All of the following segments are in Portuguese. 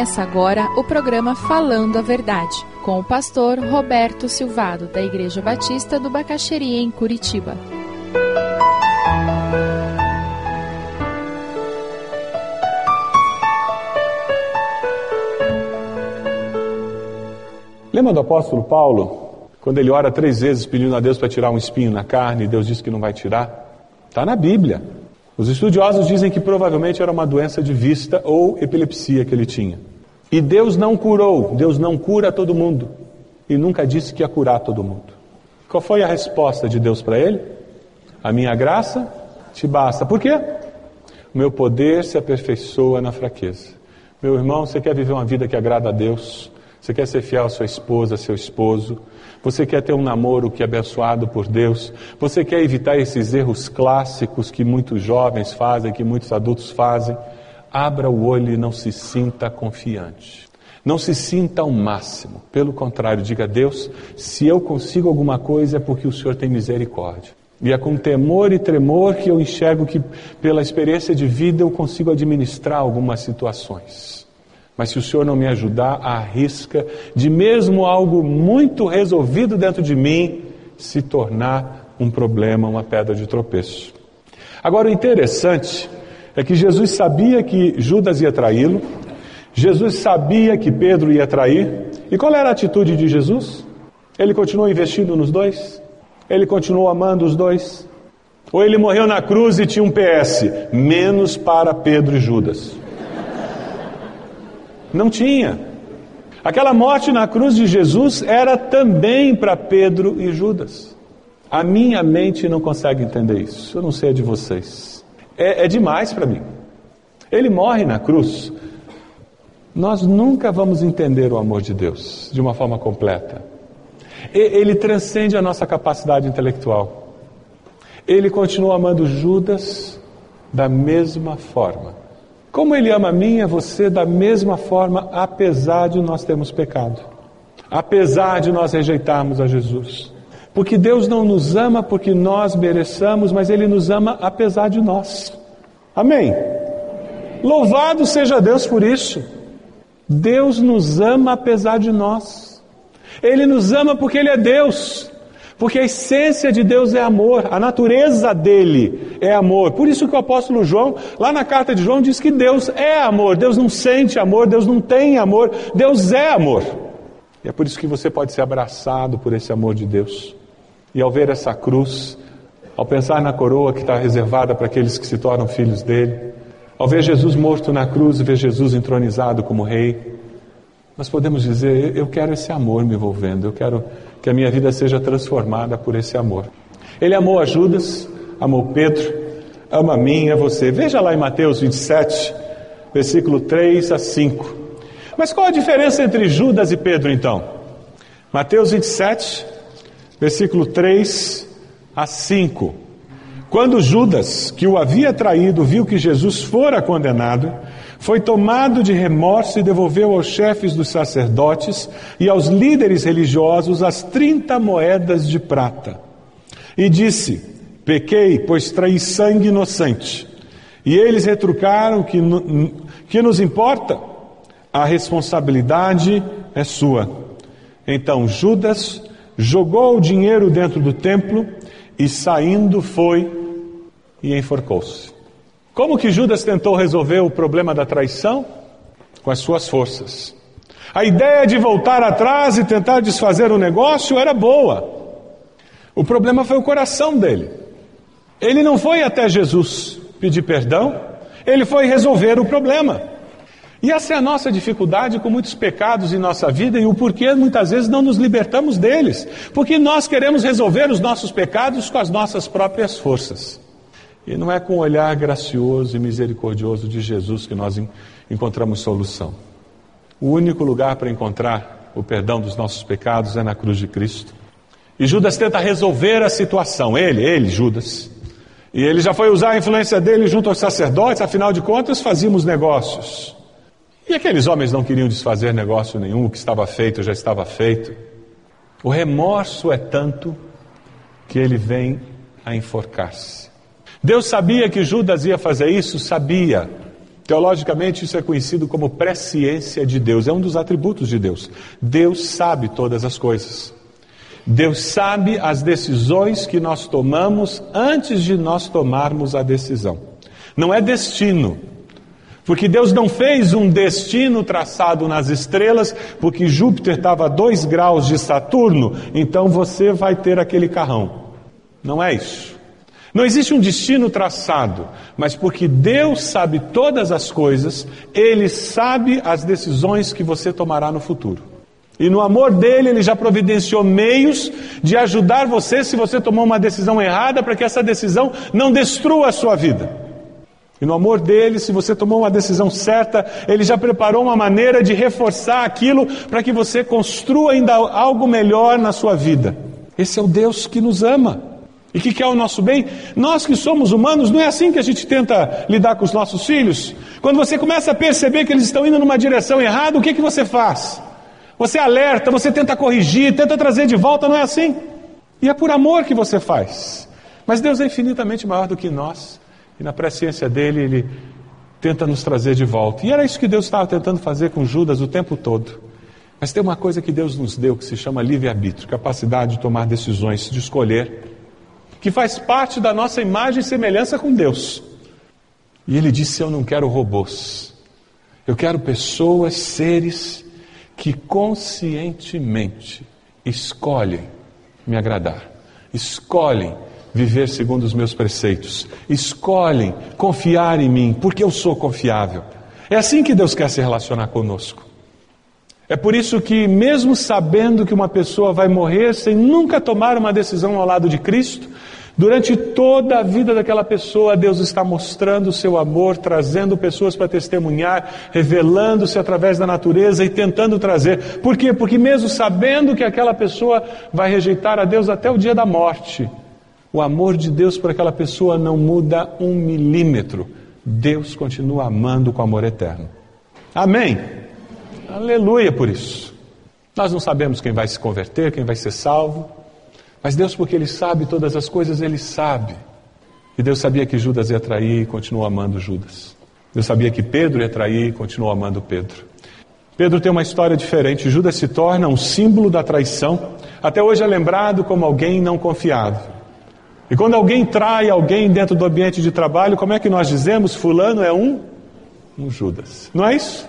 Começa agora o programa Falando a Verdade, com o pastor Roberto Silvado, da Igreja Batista do Bacaxeria, em Curitiba. Lembra do apóstolo Paulo, quando ele ora três vezes pedindo a Deus para tirar um espinho na carne e Deus disse que não vai tirar? Está na Bíblia. Os estudiosos dizem que provavelmente era uma doença de vista ou epilepsia que ele tinha. E Deus não curou, Deus não cura todo mundo. E nunca disse que ia curar todo mundo. Qual foi a resposta de Deus para ele? A minha graça te basta. Por quê? O meu poder se aperfeiçoa na fraqueza. Meu irmão, você quer viver uma vida que agrada a Deus? Você quer ser fiel à sua esposa, seu esposo? Você quer ter um namoro que é abençoado por Deus? Você quer evitar esses erros clássicos que muitos jovens fazem, que muitos adultos fazem? Abra o olho e não se sinta confiante. Não se sinta ao máximo. Pelo contrário, diga a Deus: se eu consigo alguma coisa é porque o Senhor tem misericórdia. E é com temor e tremor que eu enxergo que, pela experiência de vida, eu consigo administrar algumas situações. Mas se o Senhor não me ajudar, arrisca de mesmo algo muito resolvido dentro de mim se tornar um problema, uma pedra de tropeço. Agora, o interessante é que Jesus sabia que Judas ia traí-lo, Jesus sabia que Pedro ia trair, e qual era a atitude de Jesus? Ele continuou investindo nos dois? Ele continuou amando os dois? Ou ele morreu na cruz e tinha um PS, menos para Pedro e Judas? Não tinha. Aquela morte na cruz de Jesus era também para Pedro e Judas. A minha mente não consegue entender isso. Eu não sei a de vocês. É, é demais para mim. Ele morre na cruz. Nós nunca vamos entender o amor de Deus de uma forma completa. Ele transcende a nossa capacidade intelectual. Ele continua amando Judas da mesma forma. Como Ele ama a mim e a você da mesma forma, apesar de nós termos pecado, apesar de nós rejeitarmos a Jesus. Porque Deus não nos ama porque nós mereçamos, mas Ele nos ama apesar de nós. Amém? Louvado seja Deus por isso. Deus nos ama apesar de nós. Ele nos ama porque Ele é Deus. Porque a essência de Deus é amor, a natureza dele é amor. Por isso que o apóstolo João, lá na carta de João, diz que Deus é amor. Deus não sente amor, Deus não tem amor, Deus é amor. E é por isso que você pode ser abraçado por esse amor de Deus. E ao ver essa cruz, ao pensar na coroa que está reservada para aqueles que se tornam filhos dele, ao ver Jesus morto na cruz e ver Jesus entronizado como rei, nós podemos dizer: eu quero esse amor me envolvendo, eu quero que a minha vida seja transformada por esse amor. Ele amou a Judas, amou Pedro, ama a mim e a você. Veja lá em Mateus 27, versículo 3 a 5. Mas qual a diferença entre Judas e Pedro então? Mateus 27, versículo 3 a 5. Quando Judas, que o havia traído, viu que Jesus fora condenado, foi tomado de remorso e devolveu aos chefes dos sacerdotes e aos líderes religiosos as trinta moedas de prata. E disse: Pequei, pois traí sangue inocente. E eles retrucaram que, que nos importa? A responsabilidade é sua. Então Judas jogou o dinheiro dentro do templo e saindo foi e enforcou-se. Como que Judas tentou resolver o problema da traição? Com as suas forças. A ideia de voltar atrás e tentar desfazer o negócio era boa. O problema foi o coração dele. Ele não foi até Jesus pedir perdão, ele foi resolver o problema. E essa é a nossa dificuldade com muitos pecados em nossa vida e o porquê muitas vezes não nos libertamos deles. Porque nós queremos resolver os nossos pecados com as nossas próprias forças. E não é com o olhar gracioso e misericordioso de Jesus que nós encontramos solução. O único lugar para encontrar o perdão dos nossos pecados é na cruz de Cristo. E Judas tenta resolver a situação, ele, ele, Judas. E ele já foi usar a influência dele junto aos sacerdotes, afinal de contas, fazíamos negócios. E aqueles homens não queriam desfazer negócio nenhum, o que estava feito já estava feito. O remorso é tanto que ele vem a enforcar-se. Deus sabia que Judas ia fazer isso? Sabia. Teologicamente, isso é conhecido como presciência de Deus, é um dos atributos de Deus. Deus sabe todas as coisas. Deus sabe as decisões que nós tomamos antes de nós tomarmos a decisão. Não é destino, porque Deus não fez um destino traçado nas estrelas, porque Júpiter estava a dois graus de Saturno, então você vai ter aquele carrão. Não é isso. Não existe um destino traçado, mas porque Deus sabe todas as coisas, Ele sabe as decisões que você tomará no futuro. E no amor dele, Ele já providenciou meios de ajudar você se você tomou uma decisão errada, para que essa decisão não destrua a sua vida. E no amor dele, se você tomou uma decisão certa, ele já preparou uma maneira de reforçar aquilo para que você construa ainda algo melhor na sua vida. Esse é o Deus que nos ama e que quer o nosso bem. Nós que somos humanos, não é assim que a gente tenta lidar com os nossos filhos? Quando você começa a perceber que eles estão indo numa direção errada, o que, que você faz? Você alerta, você tenta corrigir, tenta trazer de volta, não é assim? E é por amor que você faz. Mas Deus é infinitamente maior do que nós. E na presciência dele, ele tenta nos trazer de volta. E era isso que Deus estava tentando fazer com Judas o tempo todo. Mas tem uma coisa que Deus nos deu que se chama livre-arbítrio capacidade de tomar decisões, de escolher, que faz parte da nossa imagem e semelhança com Deus. E ele disse: Eu não quero robôs, eu quero pessoas, seres que conscientemente escolhem me agradar, escolhem viver segundo os meus preceitos. Escolhem confiar em mim, porque eu sou confiável. É assim que Deus quer se relacionar conosco. É por isso que, mesmo sabendo que uma pessoa vai morrer sem nunca tomar uma decisão ao lado de Cristo, durante toda a vida daquela pessoa, Deus está mostrando o seu amor, trazendo pessoas para testemunhar, revelando-se através da natureza e tentando trazer. Por quê? Porque, mesmo sabendo que aquela pessoa vai rejeitar a Deus até o dia da morte, o amor de Deus por aquela pessoa não muda um milímetro. Deus continua amando com amor eterno. Amém? Aleluia por isso. Nós não sabemos quem vai se converter, quem vai ser salvo, mas Deus, porque Ele sabe todas as coisas, Ele sabe. E Deus sabia que Judas ia trair e continuou amando Judas. Deus sabia que Pedro ia trair e continuou amando Pedro. Pedro tem uma história diferente. Judas se torna um símbolo da traição. Até hoje é lembrado como alguém não confiável. E quando alguém trai alguém dentro do ambiente de trabalho, como é que nós dizemos? Fulano é um, um Judas. Não é isso?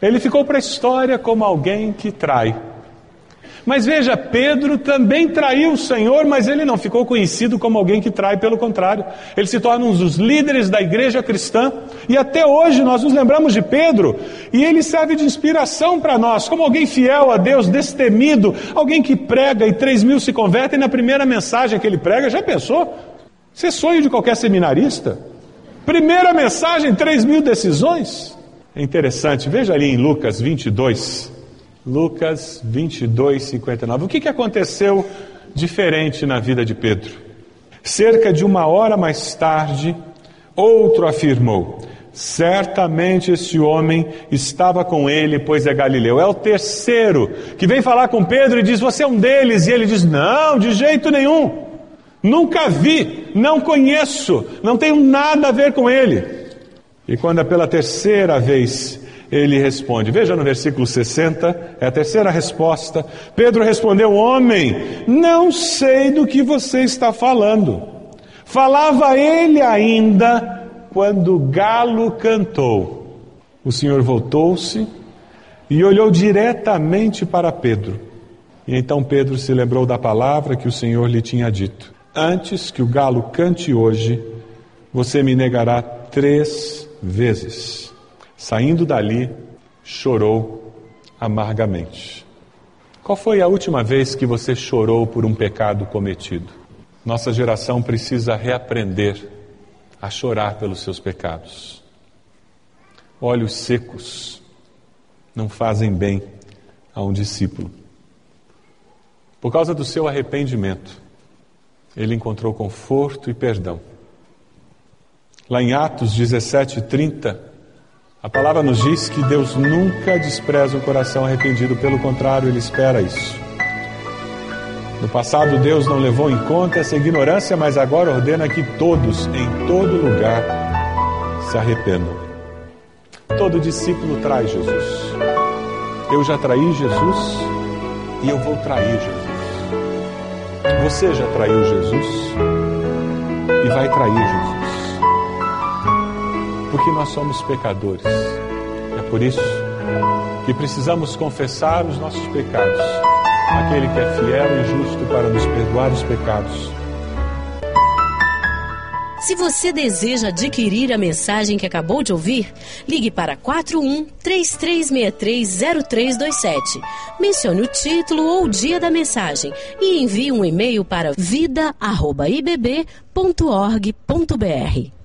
Ele ficou para a história como alguém que trai. Mas veja, Pedro também traiu o Senhor, mas ele não ficou conhecido como alguém que trai, pelo contrário. Ele se torna um dos líderes da igreja cristã. E até hoje nós nos lembramos de Pedro, e ele serve de inspiração para nós, como alguém fiel a Deus, destemido, alguém que prega e três mil se convertem na primeira mensagem que ele prega. Já pensou? Isso é sonho de qualquer seminarista. Primeira mensagem, três mil decisões. É interessante, veja ali em Lucas 22. Lucas 22, 59. O que, que aconteceu diferente na vida de Pedro? Cerca de uma hora mais tarde, outro afirmou: Certamente esse homem estava com ele, pois é Galileu. É o terceiro que vem falar com Pedro e diz: Você é um deles. E ele diz: Não, de jeito nenhum. Nunca vi, não conheço, não tenho nada a ver com ele. E quando é pela terceira vez ele responde. Veja no versículo 60, é a terceira resposta. Pedro respondeu: Homem, não sei do que você está falando. Falava ele ainda quando o galo cantou. O Senhor voltou-se e olhou diretamente para Pedro. E então Pedro se lembrou da palavra que o Senhor lhe tinha dito: Antes que o galo cante hoje, você me negará três vezes. Saindo dali, chorou amargamente. Qual foi a última vez que você chorou por um pecado cometido? Nossa geração precisa reaprender a chorar pelos seus pecados. Olhos secos não fazem bem a um discípulo. Por causa do seu arrependimento, ele encontrou conforto e perdão. Lá em Atos 17, 30, a palavra nos diz que Deus nunca despreza um coração arrependido, pelo contrário, Ele espera isso. No passado, Deus não levou em conta essa ignorância, mas agora ordena que todos, em todo lugar, se arrependam. Todo discípulo traz Jesus. Eu já traí Jesus e eu vou trair Jesus. Você já traiu Jesus e vai trair Jesus. Porque nós somos pecadores. É por isso que precisamos confessar os nossos pecados. Aquele que é fiel e justo para nos perdoar os pecados se você deseja adquirir a mensagem que acabou de ouvir, ligue para 41 33630327. Mencione o título ou o dia da mensagem e envie um e-mail para vida@ibb.org.br.